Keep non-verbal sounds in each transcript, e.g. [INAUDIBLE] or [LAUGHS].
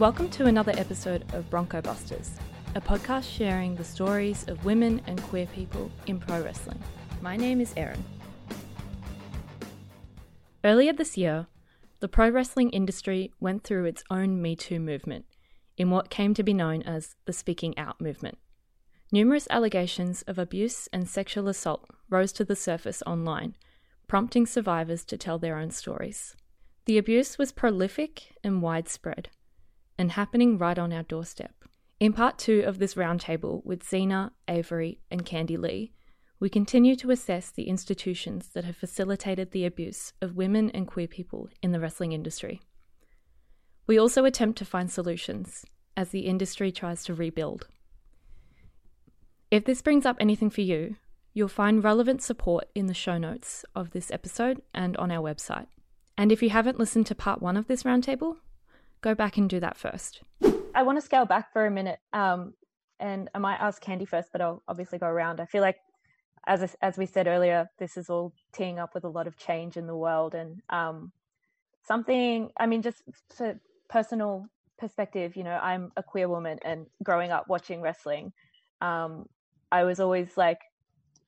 Welcome to another episode of Bronco Busters, a podcast sharing the stories of women and queer people in pro wrestling. My name is Erin. Earlier this year, the pro wrestling industry went through its own Me Too movement in what came to be known as the Speaking Out movement. Numerous allegations of abuse and sexual assault rose to the surface online, prompting survivors to tell their own stories. The abuse was prolific and widespread, and happening right on our doorstep. In part two of this roundtable with Xena, Avary, and Candy Lee, we continue to assess the institutions that have facilitated the abuse of women and queer people in the wrestling industry. We also attempt to find solutions as the industry tries to rebuild. If this brings up anything for you, you'll find relevant support in the show notes of this episode and on our website. And if you haven't listened to part one of this roundtable, go back and do that first. I want to scale back for a minute, um, and I might ask Candy first, but I'll obviously go around. I feel like, as as we said earlier, this is all teeing up with a lot of change in the world, and um, something. I mean, just for personal perspective, you know, I'm a queer woman, and growing up watching wrestling, um, I was always like,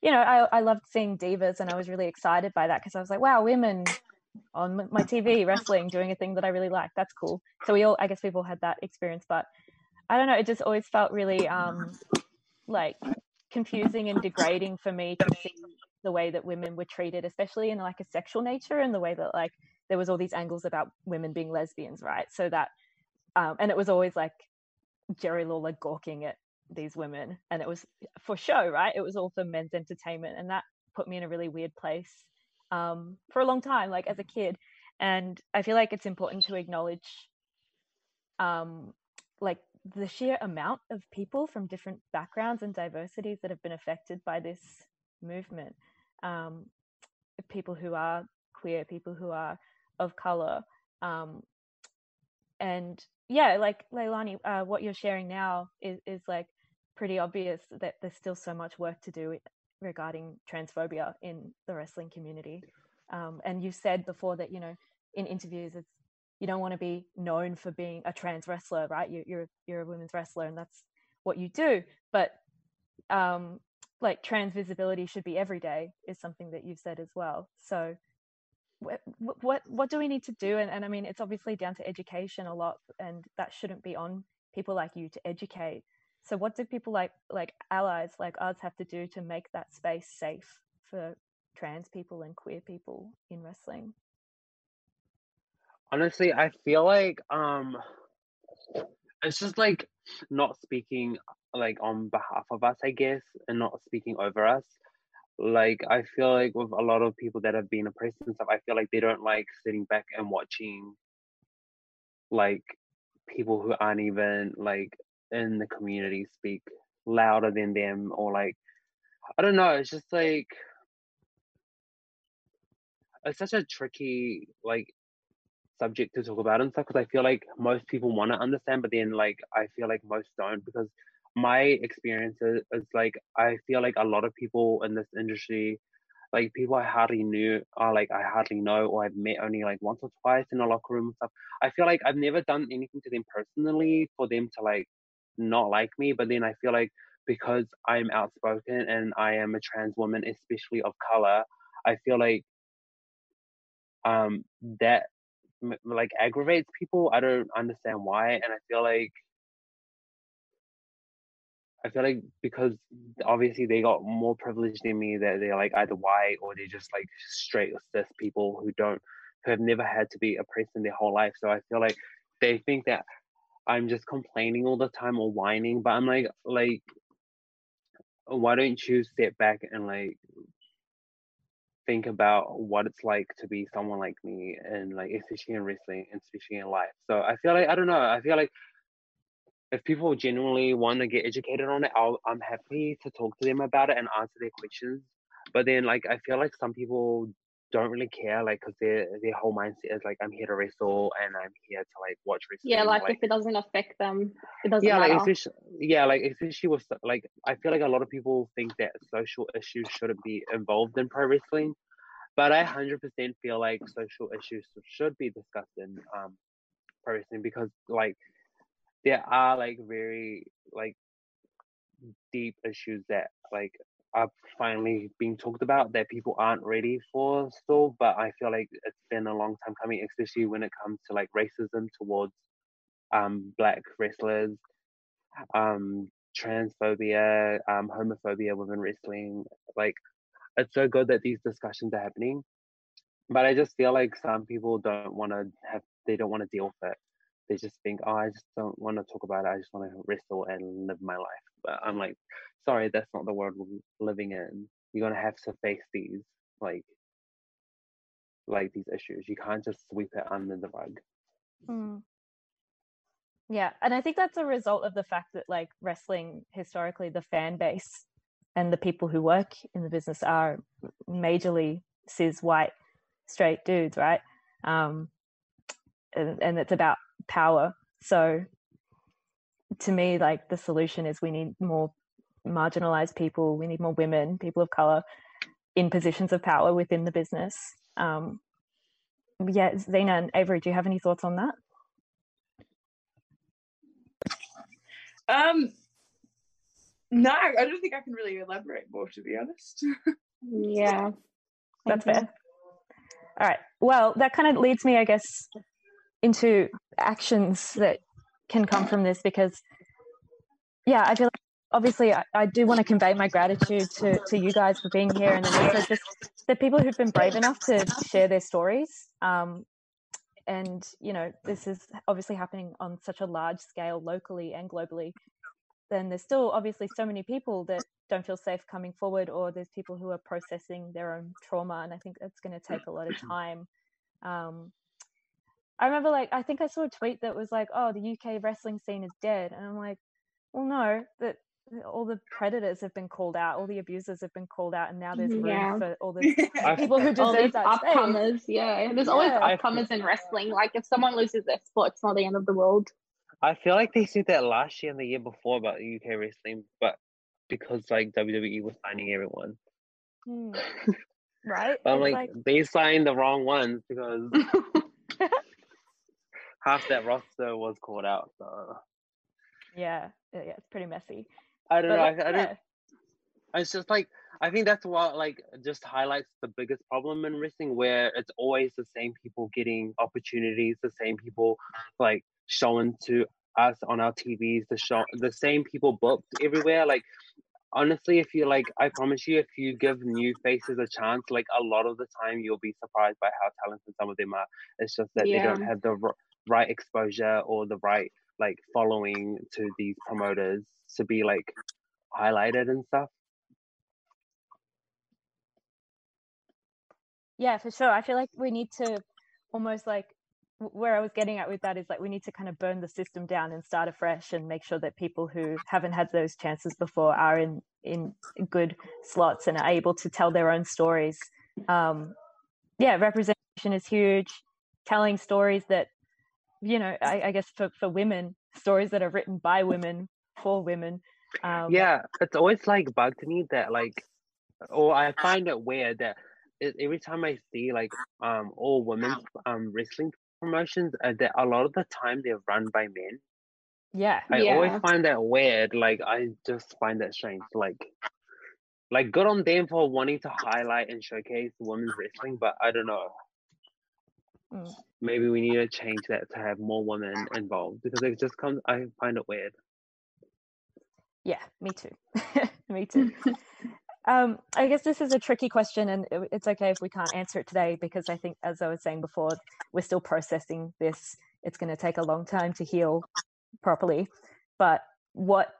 you know, I I loved seeing divas, and I was really excited by that because I was like, wow, women on my TV [LAUGHS] wrestling doing a thing that I really like. That's cool. So we all, I guess, we've all had that experience, but I don't know. It just always felt really um, like confusing and degrading for me to see the way that women were treated, especially in like a sexual nature, and the way that like there was all these angles about women being lesbians, right? So that, um, and it was always like Jerry Lawler gawking at these women, and it was for show, right? It was all for men's entertainment, and that put me in a really weird place um, for a long time, like as a kid. And I feel like it's important to acknowledge, um, like the sheer amount of people from different backgrounds and diversities that have been affected by this movement. Um, people who are queer, people who are of color, um, and yeah, like Leilani, uh, what you're sharing now is is like pretty obvious that there's still so much work to do regarding transphobia in the wrestling community. Um, and you've said before that you know in interviews it's you don't want to be known for being a trans wrestler, right? You, you're you're a women's wrestler, and that's what you do. But um, like trans visibility should be every day is something that you've said as well. So what what what do we need to do? And, and I mean, it's obviously down to education a lot, and that shouldn't be on people like you to educate. So what do people like like allies like us have to do to make that space safe for trans people and queer people in wrestling? Honestly, I feel like um it's just like not speaking like on behalf of us, I guess, and not speaking over us. Like I feel like with a lot of people that have been oppressed and stuff, I feel like they don't like sitting back and watching like people who aren't even like in the community speak louder than them or like I don't know, it's just like it's such a tricky like subject to talk about and stuff because I feel like most people want to understand, but then like I feel like most don't because my experience is, is, like I feel like a lot of people in this industry, like people I hardly knew are like I hardly know or I've met only like once or twice in a locker room and stuff. I feel like I've never done anything to them personally for them to like not like me, but then I feel like because I'm outspoken and I am a trans woman, especially of color, I feel like um that like aggravates people. I don't understand why and i feel like i feel like because obviously they got more privilege than me that they're like either white or they're just like straight cis people who don't who have never had to be oppressed in their whole life. So i feel like they think that i'm just complaining all the time or whining but i'm like like why don't you sit back and like think about what it's like to be someone like me and like especially in wrestling and especially in life. So I feel like I don't know. I feel like if people genuinely want to get educated on it, I'll, I'm happy to talk to them about it and answer their questions. But then like I feel like some people don't really care, like, because their their whole mindset is like, I'm here to wrestle and I'm here to like watch wrestling. Yeah, like, like if it doesn't affect them, it doesn't. Yeah, matter. like especially, yeah, like especially with like, I feel like a lot of people think that social issues shouldn't be involved in pro wrestling, but I hundred percent feel like social issues should be discussed in um pro wrestling because like there are like very like deep issues that like are finally being talked about that people aren't ready for still but i feel like it's been a long time coming especially when it comes to like racism towards um black wrestlers um transphobia um homophobia within wrestling. Like it's so good that these discussions are happening but i just feel like some people don't want to have they don't want to deal with it they just think, oh, I just don't want to talk about it. I just want to wrestle and live my life. But I'm like, sorry, that's not the world we're living in. You're gonna have to face these like like these issues. You can't just sweep it under the rug. Mm. Yeah, and I think that's a result of the fact that like wrestling historically, the fan base and the people who work in the business are majorly cis white straight dudes, right? Um, and, and it's about power. So to me, like the solution is we need more marginalized people, we need more women, people of color in positions of power within the business. Um, yeah, Xena and Avary, do you have any thoughts on that? Um, no, I don't think I can really elaborate more, to be honest. yeah, that's fair. All right. Well, that kind of leads me, I guess, into actions that can come from this because yeah i feel like obviously I, I, do want to convey my gratitude to, to you guys for being here and then also just the people who've been brave enough to share their stories um, and you know this is obviously happening on such a large scale locally and globally then there's still obviously so many people that don't feel safe coming forward or there's people who are processing their own trauma and i think that's going to take a lot of time um, I remember like I think I saw a tweet that was like, "Oh, the UK wrestling scene is dead," and I'm like, "Well, no, that all the predators have been called out, all the abusers have been called out, and now there's room yeah. for all the [LAUGHS] people who deserve that upcomers. Yeah, there's always yeah. upcomers in wrestling. Like if someone loses their spot, it's not the end of the world. I feel like they said that last year and the year before about UK wrestling, but because like WWE was signing everyone. Hmm. [LAUGHS] Right? I'm like, like, they signed the wrong ones because [LAUGHS] half that roster was called out. So yeah, yeah, it's pretty messy. I don't but know. I, I don't. It's just like I think that's what like just highlights the biggest problem in wrestling, where it's always the same people getting opportunities, the same people like showing to us on our TVs, the show, the same people booked everywhere. Like honestly, if you like, I promise you, if you give new faces a chance, like a lot of the time, you'll be surprised by how talented some of them are. It's just that yeah. they don't have the right exposure or the right like following to these promoters to be like highlighted and stuff? Yeah for sure. I feel like we need to almost like where i was getting at with that is like we need to kind of burn the system down and start afresh and make sure that people who haven't had those chances before are in in good slots and are able to tell their own stories. Um yeah representation is huge. Telling stories that you know, I, I guess for, for women, stories that are written by women for women. Um, yeah, it's always like bugged me that like, or I [LAUGHS] find it weird that it, every time I see like um all women um wrestling promotions, uh, that a lot of the time they're run by men. Yeah, I yeah. always find that weird. Like I just find that strange. Like, like good on them for wanting to highlight and showcase women's wrestling, but I don't know. Mm. Maybe we need to change that to have more women involved because it just comes. I find it weird. Yeah, me too. [LAUGHS] me too. [LAUGHS] um, I guess this is a tricky question, and it's okay if we can't answer it today because I think, as I was saying before, we're still processing this. It's going to take a long time to heal properly. But what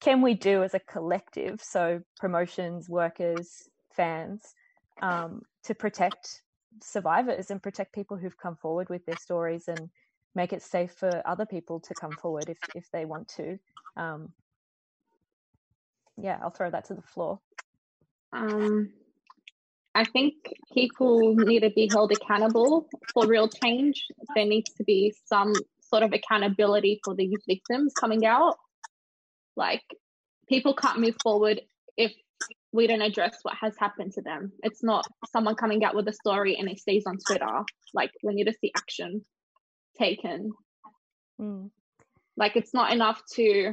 can we do as a collective, so promotions, workers, fans, um, to protect survivors and protect people who've come forward with their stories and make it safe for other people to come forward if if they want to. Um, yeah, I'll throw that to the floor. Um, I think people need to be held accountable for real change. There needs to be some sort of accountability for these victims coming out. Like, people can't move forward if we don't address what has happened to them. It's not someone coming out with a story and it stays on Twitter. Like we need to see action taken. Mm. Like it's not enough to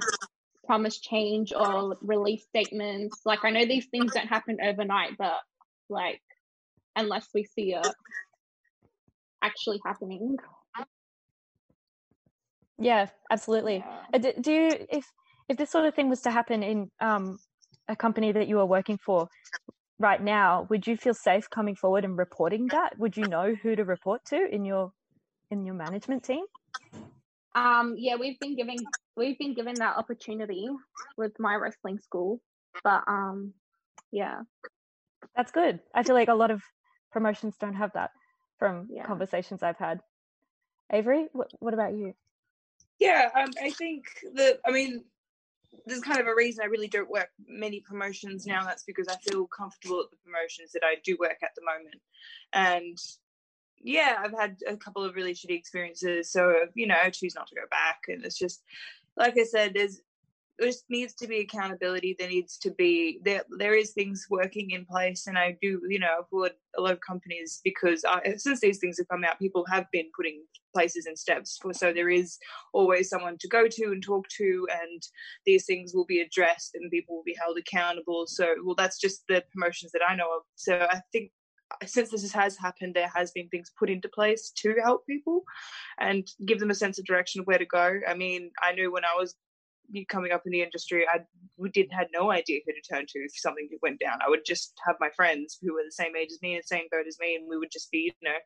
promise change or release statements. Like I know these things don't happen overnight, but like unless we see it actually happening. Yeah, absolutely. Yeah. Uh, Do, do you if if this sort of thing was to happen in um, a company that you are working for right now, would you feel safe coming forward and reporting that? Would you know who to report to in your in your management team? Um, yeah, we've been giving we've been given that opportunity with my wrestling school, but um, yeah, That's good. I feel like a lot of promotions don't have that from Yeah. conversations I've had. Avary, what, what about you? Yeah, um, I think that I mean, there's kind of a reason I really don't work many promotions now. That's because I feel comfortable at the promotions that I do work at the moment, and yeah, I've had a couple of really shitty experiences. So you know, I choose not to go back, and it's just like I said, there's there just needs to be accountability. There needs to be there. There is things working in place, and I do, you know, applaud a lot of companies because I, since these things have come out, people have been putting places and steps for. So there is always someone to go to and talk to, and these things will be addressed, and people will be held accountable. So, well, that's just the promotions that I know of. So I think since this has happened, there has been things put into place to help people and give them a sense of direction of where to go. I mean, I knew when I was coming up in the industry, I we didn't had no idea who to turn to if something went down. I would just have my friends who were the same age as me and same boat as me, and we would just be, you know,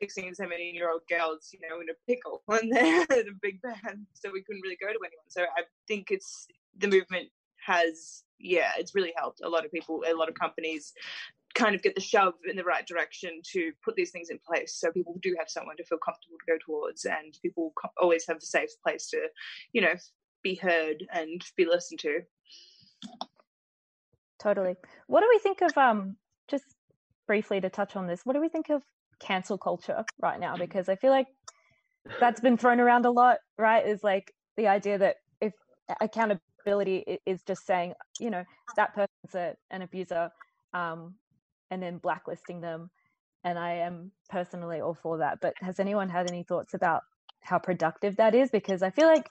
16, 17 year old girls, you know, in a pickle [LAUGHS] and they're in a big band. So we couldn't really go to anyone. So I think it's the movement has, yeah, it's really helped a lot of people, a lot of companies kind of get the shove in the right direction to put these things in place so people do have someone to feel comfortable to go towards and people always have a safe place to you know be heard and be listened to Totally. What do we think of um just briefly to touch on this? What do we think of cancel culture right now? Because I feel like that's been thrown around a lot, right? Is like the idea that if accountability is just saying, you know, that person's a, an abuser, um, and then blacklisting them. And I am personally all for that. But has anyone had any thoughts about how productive that is? Because I feel like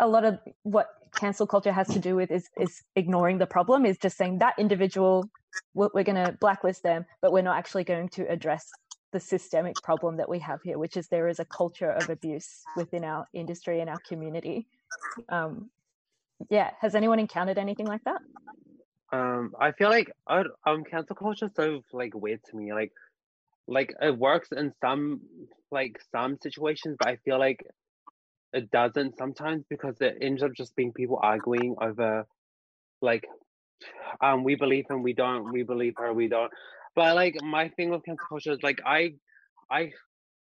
a lot of what cancel culture has to do with is is ignoring the problem is just saying that individual we're, we're going to blacklist them but we're not actually going to address the systemic problem that we have here which is there is a culture of abuse within our industry and our community um yeah has anyone encountered anything like that Um, I feel like I, um cancel culture is so like weird to me. Like, like it works in some like some situations, but I feel like it doesn't sometimes because it ends up just being people arguing over like um we believe him, we don't, we believe her, we don't. But like my thing with cancel culture is like I I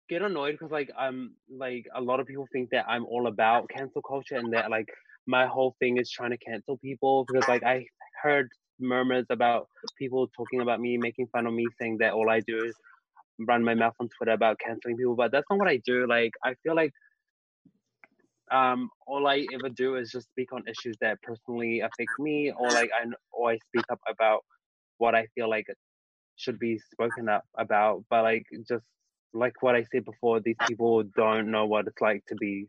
get annoyed because like I'm like a lot of people think that I'm all about cancel culture and that like my whole thing is trying to cancel people because like I heard murmurs about people talking about me, making fun of me, saying that all I do is run my mouth on Twitter about canceling people, but that's not what I do. Like I feel like um all I ever do is just speak on issues that personally affect me or like I I speak up about what I feel like should be spoken up about. But like just like what I said before, these people don't know what it's like to be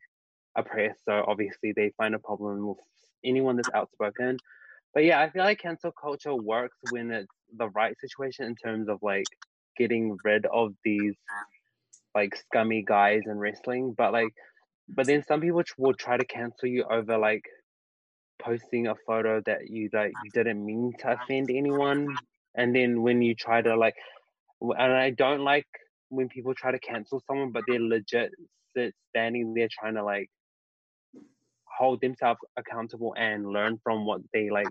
oppressed. So obviously they find a problem with anyone that's outspoken. But yeah, I feel like cancel culture works when it's the right situation in terms of like getting rid of these like scummy guys in wrestling. But like, but then some people will try to cancel you over like posting a photo that you like you didn't mean to offend anyone, and then when you try to like, and I don't like when people try to cancel someone, but they're legit standing there trying to like hold themselves accountable and learn from what they like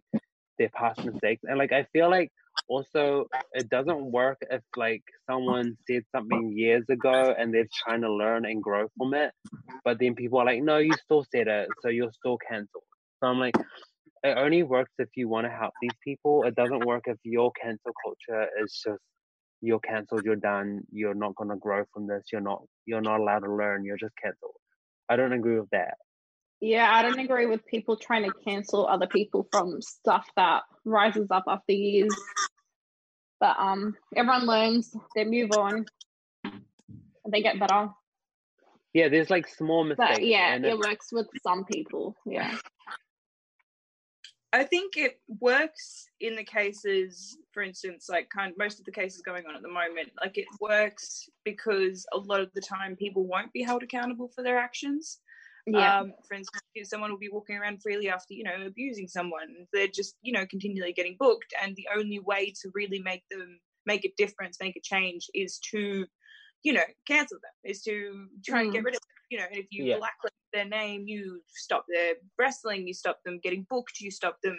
their past mistakes and like i feel like also it doesn't work if like someone said something years ago and they're trying to learn and grow from it but then people are like no you still said it so you're still cancelled so i'm like it only works if you want to help these people. It doesn't work if your cancel culture is just you're cancelled you're done you're not going to grow from this you're not you're not allowed to learn you're just cancelled i don't agree with that Yeah, I don't agree with people trying to cancel other people from stuff that rises up after years. But um, everyone learns, they move on, they get better. Yeah, there's like small mistakes. But yeah, and it works with some people. Yeah. I think it works in the cases, for instance, like kind of most of the cases going on at the moment. Like it works because a lot of the time people won't be held accountable for their actions. Yeah. Um, for instance, if someone will be walking around freely after, you know, abusing someone, they're just, you know, continually getting booked. And the only way to really make them make a difference, make a change is to, you know, cancel them, is to try and get Mm. rid of them. You know, and if you Yeah. blacklist their name, you stop their wrestling, you stop them getting booked, you stop them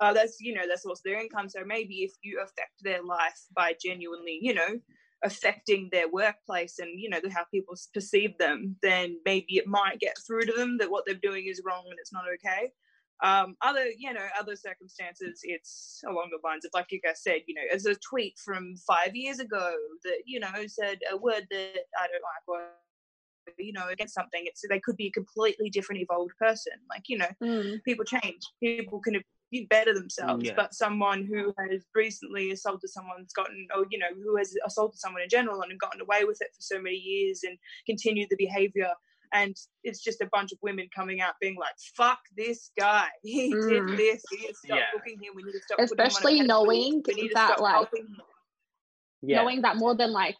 uh, that's you know that's also their income so maybe if you affect their life by genuinely you know affecting their workplace and you know how people perceive them then maybe it might get through to them that what they're doing is wrong and it's not okay um other you know other circumstances it's along the lines of like you guys said you know as a tweet from five years ago that you know said a word that i don't like or you know against something it's they could be a completely different evolved person like you know Mm. people change. People can be better themselves, Yeah. but someone who has recently assaulted someone's gotten, or you know, who has assaulted someone in general and gotten away with it for so many years and continued the behavior. And it's just a bunch of women coming out being like, "Fuck this guy! [LAUGHS] He Mm. did this. We need to stop Yeah. booking him. We need to stop." putting him on a Especially knowing we need to that, stop like, him." yeah, knowing that more than like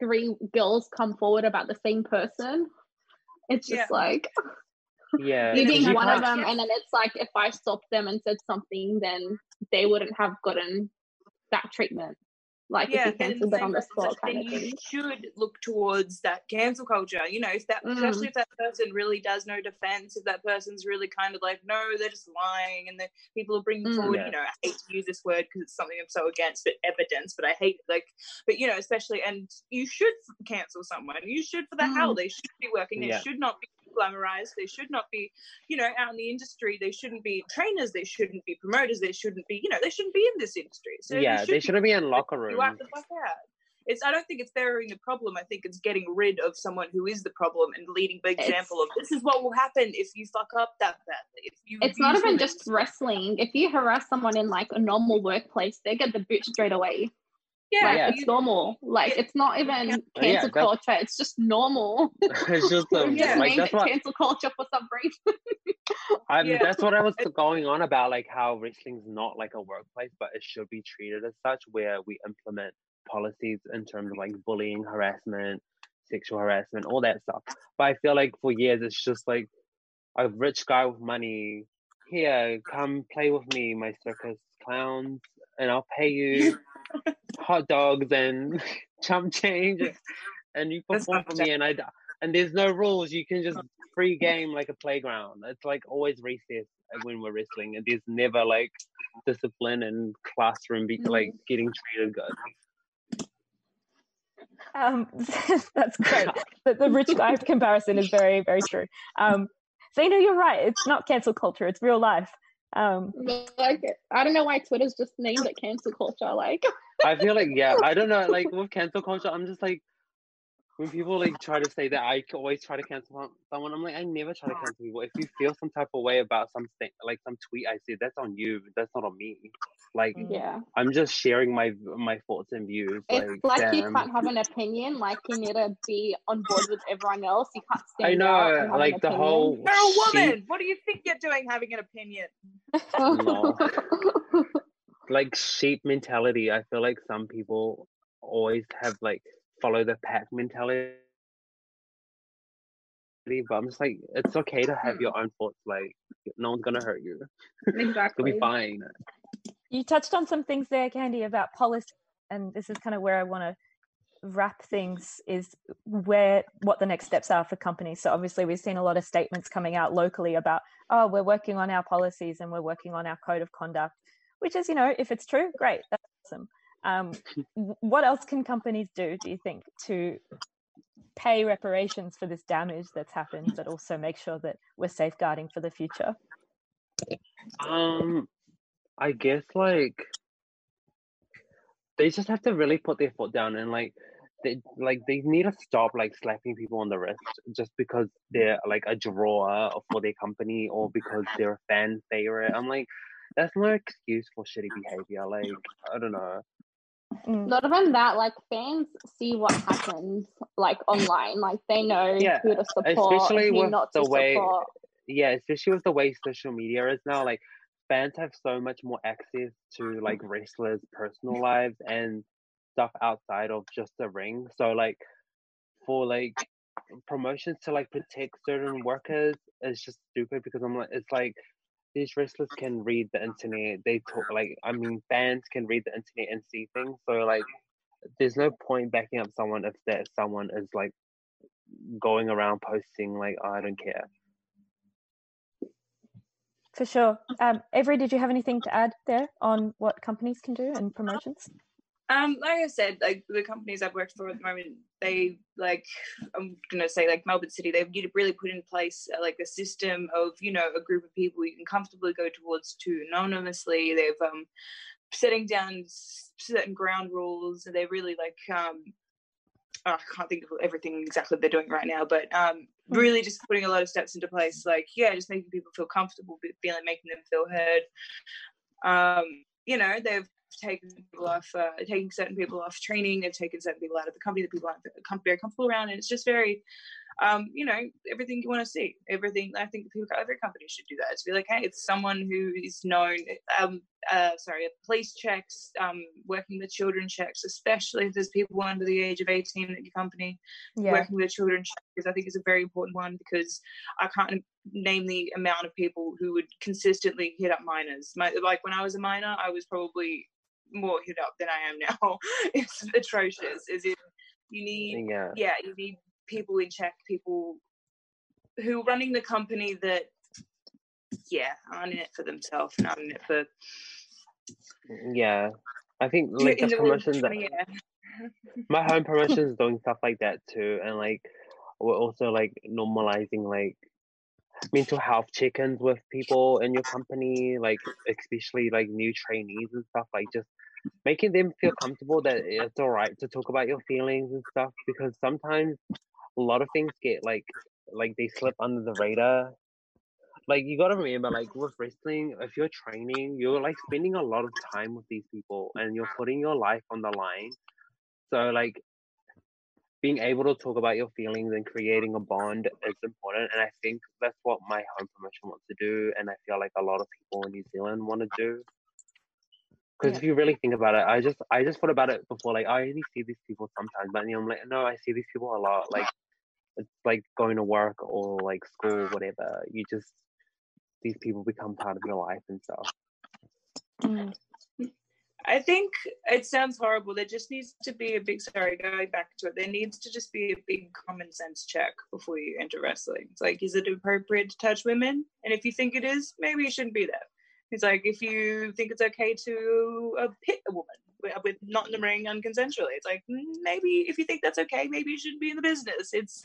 three girls come forward about the same person, it's just Yeah. like yeah. you being one of them, and then it's like if I stopped them and said something, then they wouldn't have gotten that treatment. Like yeah, if you then cancelled them same on the person, spot, then kind of you should look towards that cancel culture. You know, if that, Mm. especially if that person really does no defense, if that person's really kind of like, no, they're just lying, and the people are bringing Mm. forward, Yeah. you know, I hate to use this word because it's something I'm so against, but evidence. But I hate it, like, but you know, especially, and you should cancel someone. You should, for the hell, they should be working. They Yeah. should not be glamorized. They should not be, you know, out in the industry. They shouldn't be trainers. They shouldn't be promoters. They shouldn't be, you know, they shouldn't be in this industry. So yeah, should they shouldn't be in locker you out the fuck out. It's. I don't think it's burying the problem. I think it's getting rid of someone who is the problem and leading the example of this is what will happen if you fuck up that badly. If you It's not even just wrestling. If you harass someone in like a normal workplace, they get the boot straight away. Yeah. like it's normal. Like it's not even cancel that's- culture. It's just normal. [LAUGHS] it's just um, We've Yeah. just like that's what cancel culture for some reason. [LAUGHS] I'm, Yeah. that's what I was going on about, like how wrestling's not like a workplace, but it should be treated as such, where we implement policies in terms of like bullying, harassment, sexual harassment, all that stuff. But I feel like for years it's just like a rich guy with money. Here, come play with me, my circus clowns, and I'll pay you hot dogs and [LAUGHS] chump change, and you perform for me, and I and there's no rules. You can just free game like a playground. It's like always recess when we're wrestling, and there's never like discipline and classroom be like getting treated good. Um, [LAUGHS] that's great. [LAUGHS] The, the rich guy comparison is very, very true. Um, so you know, you're right. It's not cancel culture; it's real life. Um, like I don't know why Twitter's just named it cancel culture. Like I feel like yeah, I don't know, [LAUGHS] like with cancel culture, I'm just like when people like try to say that I always try to cancel someone, I'm like I never try to [LAUGHS] cancel people. If you feel some type of way about something, like some tweet I said, that's on you. That's not on me. Like yeah, I'm just sharing my my thoughts and views. it's like, like you can't have an opinion. Like you need to be on board with everyone else. You can't I stand out and know, like the an whole You're a woman. sheep- What do you think you're doing having an opinion? No. opinion. [LAUGHS] like sheep mentality. I feel like some people always have like follow the pack mentality. But I'm just like, it's okay to have mm-hmm. your own thoughts. Like, no one's gonna hurt you. [LAUGHS] You'll be fine. you touched on some things there, Candy, about policy, and this is kind of where I want to wrap things. Is where what the next steps are for companies. So obviously, we've seen a lot of statements coming out locally about, oh, we're working on our policies and we're working on our code of conduct, which is, you know, if it's true, great, that's awesome. Um, what else can companies do? Do you think to pay reparations for this damage that's happened, but also make sure that we're safeguarding for the future? Um, I guess like they just have to really put their foot down and like they like they need to stop like slapping people on the wrist just because they're like a drawer for their company or because they're a fan favorite. I'm like, that's no excuse for shitty behavior. Like I don't know. Mm. Not even that, like fans see what happens like online. Like they know Yeah, who to support, especially who with not the to way- support. yeah, especially with the way social media is now, like fans have so much more access to like wrestlers' personal [LAUGHS] lives and stuff outside of just the ring. So like for like promotions to like protect certain workers is just stupid because I'm like it's like these wrestlers can read the internet. They talk like I mean fans can read the internet and see things. So like there's no point backing up someone if that someone is like going around posting like oh, I don't care. For sure. Um, Avary, did you have anything to add there on what companies can do and promotions? Um, like I said, like the companies I've worked for at the moment, they like I'm gonna say like Melbourne City, they've really put in place uh, like a system of you know a group of people you can comfortably go towards to anonymously. They've um setting down certain ground rules. and They're really like um oh, I can't think of everything exactly they're doing right now, but um really just putting a lot of steps into place. Like yeah, just making people feel comfortable, feeling making them feel heard. Um, you know, they've taken people off, uh, taking certain people off training. They've taken certain people out of the company that people aren't very comfortable around, and it's just very, um, you know, everything you want to see. Everything. I think people, every company should do that. To be like, hey, it's someone who is known. Um, uh, sorry, police checks, um, working with children checks, especially if there's people under the age of 18 at your company Yeah. working with children because I think is a very important one because I can't name the amount of people who would consistently hit up minors. My, like when I was a minor, I was probably more hit up than I am now. [LAUGHS] it's atrocious. Is it? You need, Yeah. yeah, you need people in check, people who are running the company that, yeah, aren't in it for themselves and aren't in it for Yeah, I think like the promotions. to- yeah. [LAUGHS] My home promotion is doing stuff like that too, and like we're also like normalizing like mental health check-ins with people in your company, like especially like new trainees and stuff. Like just making them feel comfortable that it's all right to talk about your feelings and stuff, because sometimes a lot of things get like like they slip under the radar like you gotta remember like with wrestling if you're training you're like spending a lot of time with these people and you're putting your life on the line so like being able to talk about your feelings and creating a bond is important and i think that's what my home promotion wants to do and i feel like a lot of people in new zealand want to do because Yeah. if you really think about it i just i just thought about it before like i only see these people sometimes but you know, i'm like no i see these people a lot like it's like going to work or like school whatever you just these people become part of your life and stuff Mm. I think it sounds horrible. There just needs to be a big sorry, going back to it, there needs to just be a big common sense check before you enter wrestling. It's like, is it appropriate to touch women? And if you think it is, maybe you shouldn't be there. It's like if you think it's okay to uh, hit a woman with, not in the ring unconsensually, it's like maybe if you think that's okay, maybe you shouldn't be in the business. It's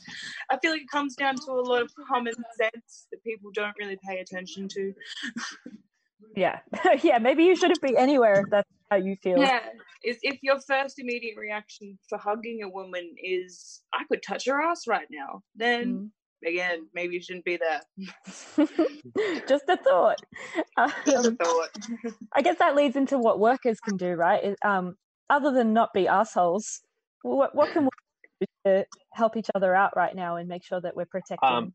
I feel like it comes down to a lot of common sense that people don't really pay attention to. [LAUGHS] Yeah. [LAUGHS] yeah. Maybe you shouldn't be anywhere if that's how you feel. Yeah, is if your first immediate reaction for hugging a woman is I could touch her ass right now, then again maybe you shouldn't be there. Mm. [LAUGHS] Just a thought. Just a Um, thought. I guess that leads into what workers can do, right? Um, other than not be assholes, what, what can [LAUGHS] we do to help each other out right now and make sure that we're protecting? um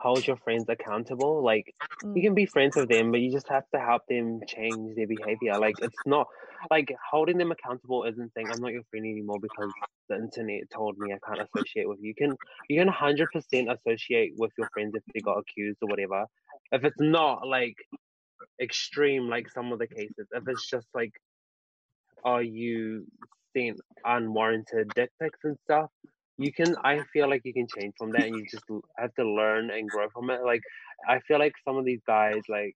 hold your friends accountable? Like you Mm. can be friends with them but you just have to help them change their behavior. Like it's not like holding them accountable isn't saying i'm not your friend anymore because the internet told me i can't associate with you. You can you can 100% associate with your friends if they got accused or whatever. If it's not like extreme like some of the cases if it's just like are you sent unwarranted dick pics and stuff you can i feel like you can change from that and you just have to learn and grow from it like i feel like some of these guys like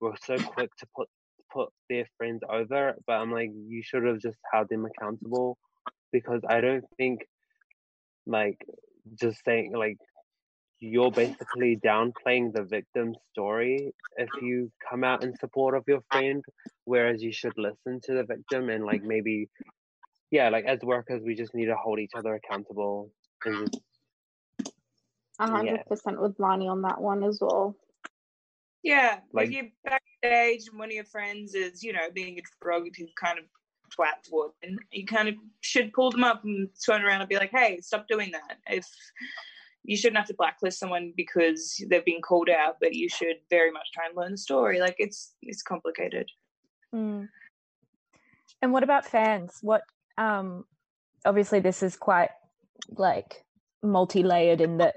were so quick to put put their friends over but i'm like you should have just held them accountable because i don't think like just saying like you're basically downplaying the victim's story if you come out in support of your friend whereas you should listen to the victim and like maybe yeah like as workers we just need to hold each other accountable and A hundred percent with Lonnie on that one as well. Yeah, Like- if you're backstage and one of your friends is, you know, being a derogative kind of twat towards, and you kind of should pull them up and turn around and be like, "Hey, stop doing that." If you shouldn't have to blacklist someone because they've been called out, but you should very much try and learn the story. Like it's it's complicated. Mm. And what about fans? What um obviously this is quite like multi-layered in that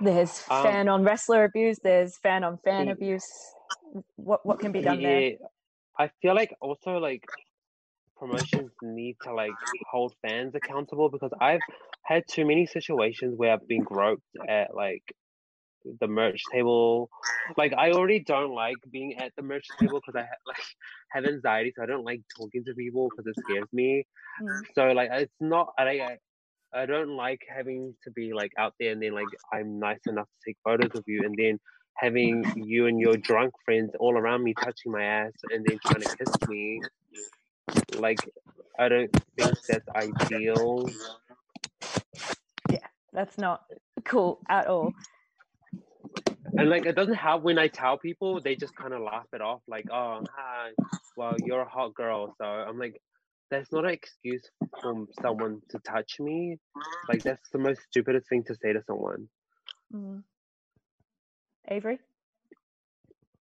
there's Um, fan on wrestler abuse, there's fan on fan abuse. What what can be done there? I feel like also like promotions need to like hold fans accountable because I've had too many situations where I've been groped at like the merch table. Like I already don't like being at the merch table because I ha- like [LAUGHS] have anxiety, so I don't like talking to people because it scares me. Mm. So like it's not I I I don't like having to be like out there and then like I'm nice enough to take photos of you and then having you and your drunk friends all around me touching my ass and then trying to kiss me. Like I don't think that's ideal. Yeah, that's not cool at all. And like it doesn't help when I tell people, they just kind of laugh it off, like, "Oh, hi, well, you're a hot girl." So I'm like, that's not an excuse for someone to touch me. Like that's the most stupidest thing to say to someone. Mm. Avary?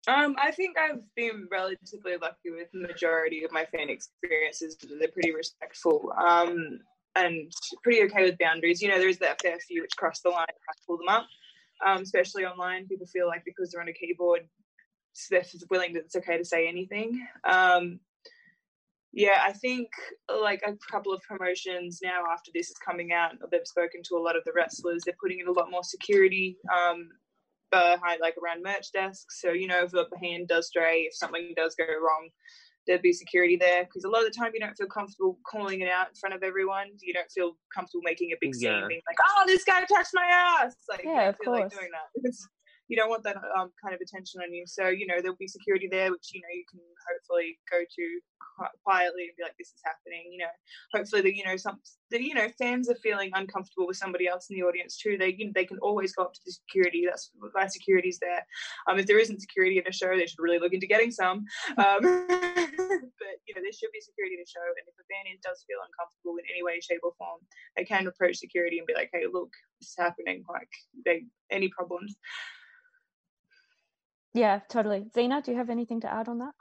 Um, I think I've been relatively lucky with the majority of my fan experiences. They're pretty respectful um, and pretty okay with boundaries. You know, there's that fair few which cross the line. I pull them up, um, especially online. People feel like because they're on a keyboard, they're willing that it's okay to say anything. Um, yeah, I think like a couple of promotions now after this is coming out, they've spoken to a lot of the wrestlers. They're putting in a lot more security um, behind, like around merch desks. So you know, if a hand does stray, if something does go wrong, there'd be security there. Because a lot of the time, you don't feel comfortable calling it out in front of everyone. You don't feel comfortable making a big scene, Yeah. being like, "Oh, this guy touched my ass." Like, you Yeah, don't of feel like course. doing that. [LAUGHS] It's, you don't want that um, kind of attention on you. So you know, there'll be security there, which you know you can hopefully go to quietly and be like, "This is happening." You know, hopefully that you know some the you know fans are feeling uncomfortable with somebody else in the audience too. They you know, they can always go up to the security. That's why security's there. Um, if there isn't security in a show, they should really look into getting some. [LAUGHS] Um, [LAUGHS] but you know, there should be security in a show. And if a fan does feel uncomfortable in any way, shape, or form, they can approach security and be like, "Hey, look, this is happening. Like, they any problems." Yeah, totally. Xena, do you have anything to add on that?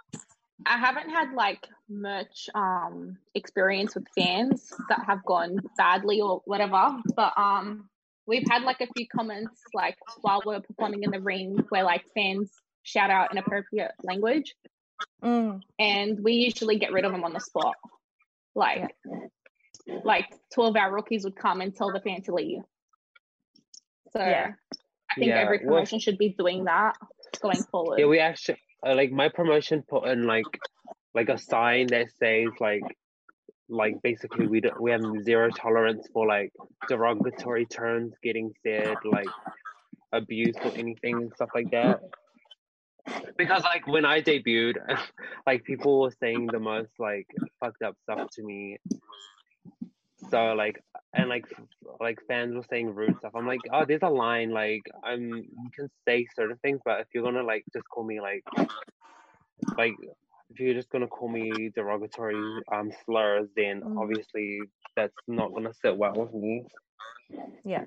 I haven't had like much um experience with fans that have gone badly or whatever, but um we've had like a few comments like while we're performing in the ring where like fans shout out inappropriate language Mm. and we usually get rid of them on the spot. Like like two of our rookies would come and tell the fan to leave. So Yeah. I think Yeah, every well- promotion should be doing that going forward. Yeah, we actually uh, like my promotion put in like like a sign that says like like basically we don't we have zero tolerance for like derogatory terms getting said like abuse or anything and stuff like that. Because like when I debuted, [LAUGHS] like people were saying the most like fucked up stuff to me. So like and like like fans were saying rude stuff. I'm like, oh, there's a line. Like I'm you can say certain things, but if you're gonna like just call me like like if you're just gonna call me derogatory um slurs, then Mm. obviously that's not gonna sit well with me. Yeah.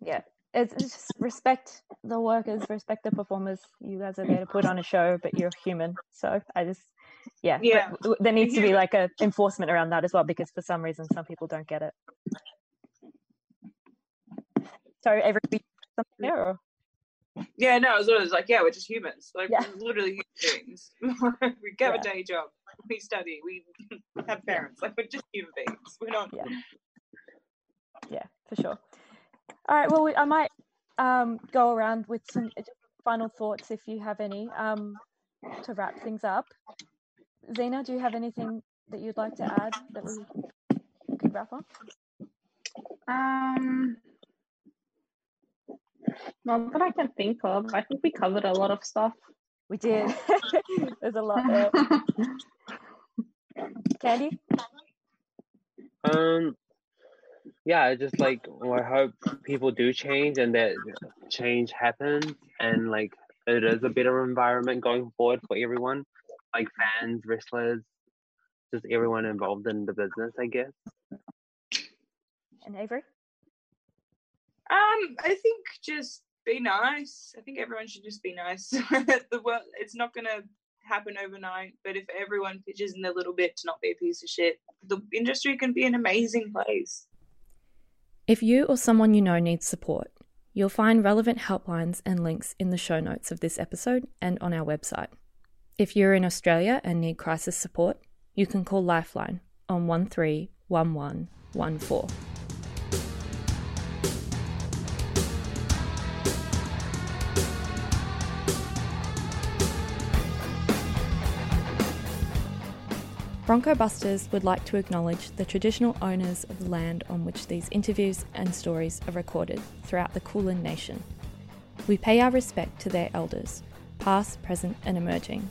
Yeah. It's, it's just respect the workers, respect the performers. You guys are there to put on a show, but you're human. So I just, yeah. Yeah. there needs to be like a enforcement around that as well, because for some reason some people don't get it. Sorry, every something there or? Yeah, no, as well as like, yeah, we're just humans. Like, Yeah. we're literally human beings. [LAUGHS] we have Yeah. a day job. We study. We [LAUGHS] have parents. Like, we're just human beings. We're not. Yeah. Yeah, for sure. All right. Well, we, I might um, go around with some final thoughts if you have any um, to wrap things up. Xena, do you have anything that you'd like to add that we could wrap on? Um, not that I can think of. I think we covered a lot of stuff. We did. [LAUGHS] There's a lot there. [LAUGHS] Candy? Um, yeah, just like well, I hope people do change and that change happens and like it is a better environment going forward for everyone, like fans, wrestlers, just everyone involved in the business, I guess. And Avary? Um, I think just be nice. I think everyone should just be nice. [LAUGHS] the world, it's not gonna happen overnight, but if everyone pitches in a little bit to not be a piece of shit, the industry can be an amazing place. If you or someone you know needs support, you'll find relevant helplines and links in the show notes of this episode and on our website. If you're in Australia and need crisis support, you can call Lifeline on 131114. Bronco Busters would like to acknowledge the traditional owners of the land on which these interviews and stories are recorded throughout the Kulin Nation. We pay our respect to their elders, past, present, and emerging.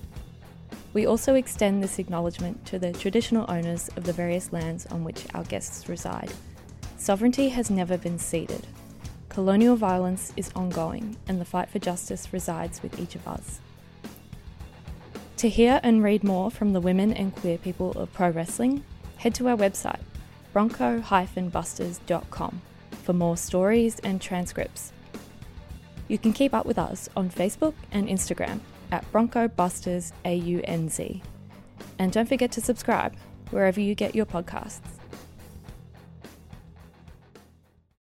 We also extend this acknowledgement to the traditional owners of the various lands on which our guests reside. Sovereignty has never been ceded. Colonial violence is ongoing, and the fight for justice resides with each of us. To hear and read more from the women and queer people of pro wrestling, head to our website, bronco-busters.com, for more stories and transcripts. You can keep up with us on Facebook and Instagram at Bronco Busters AUNZ. And don't forget to subscribe wherever you get your podcasts.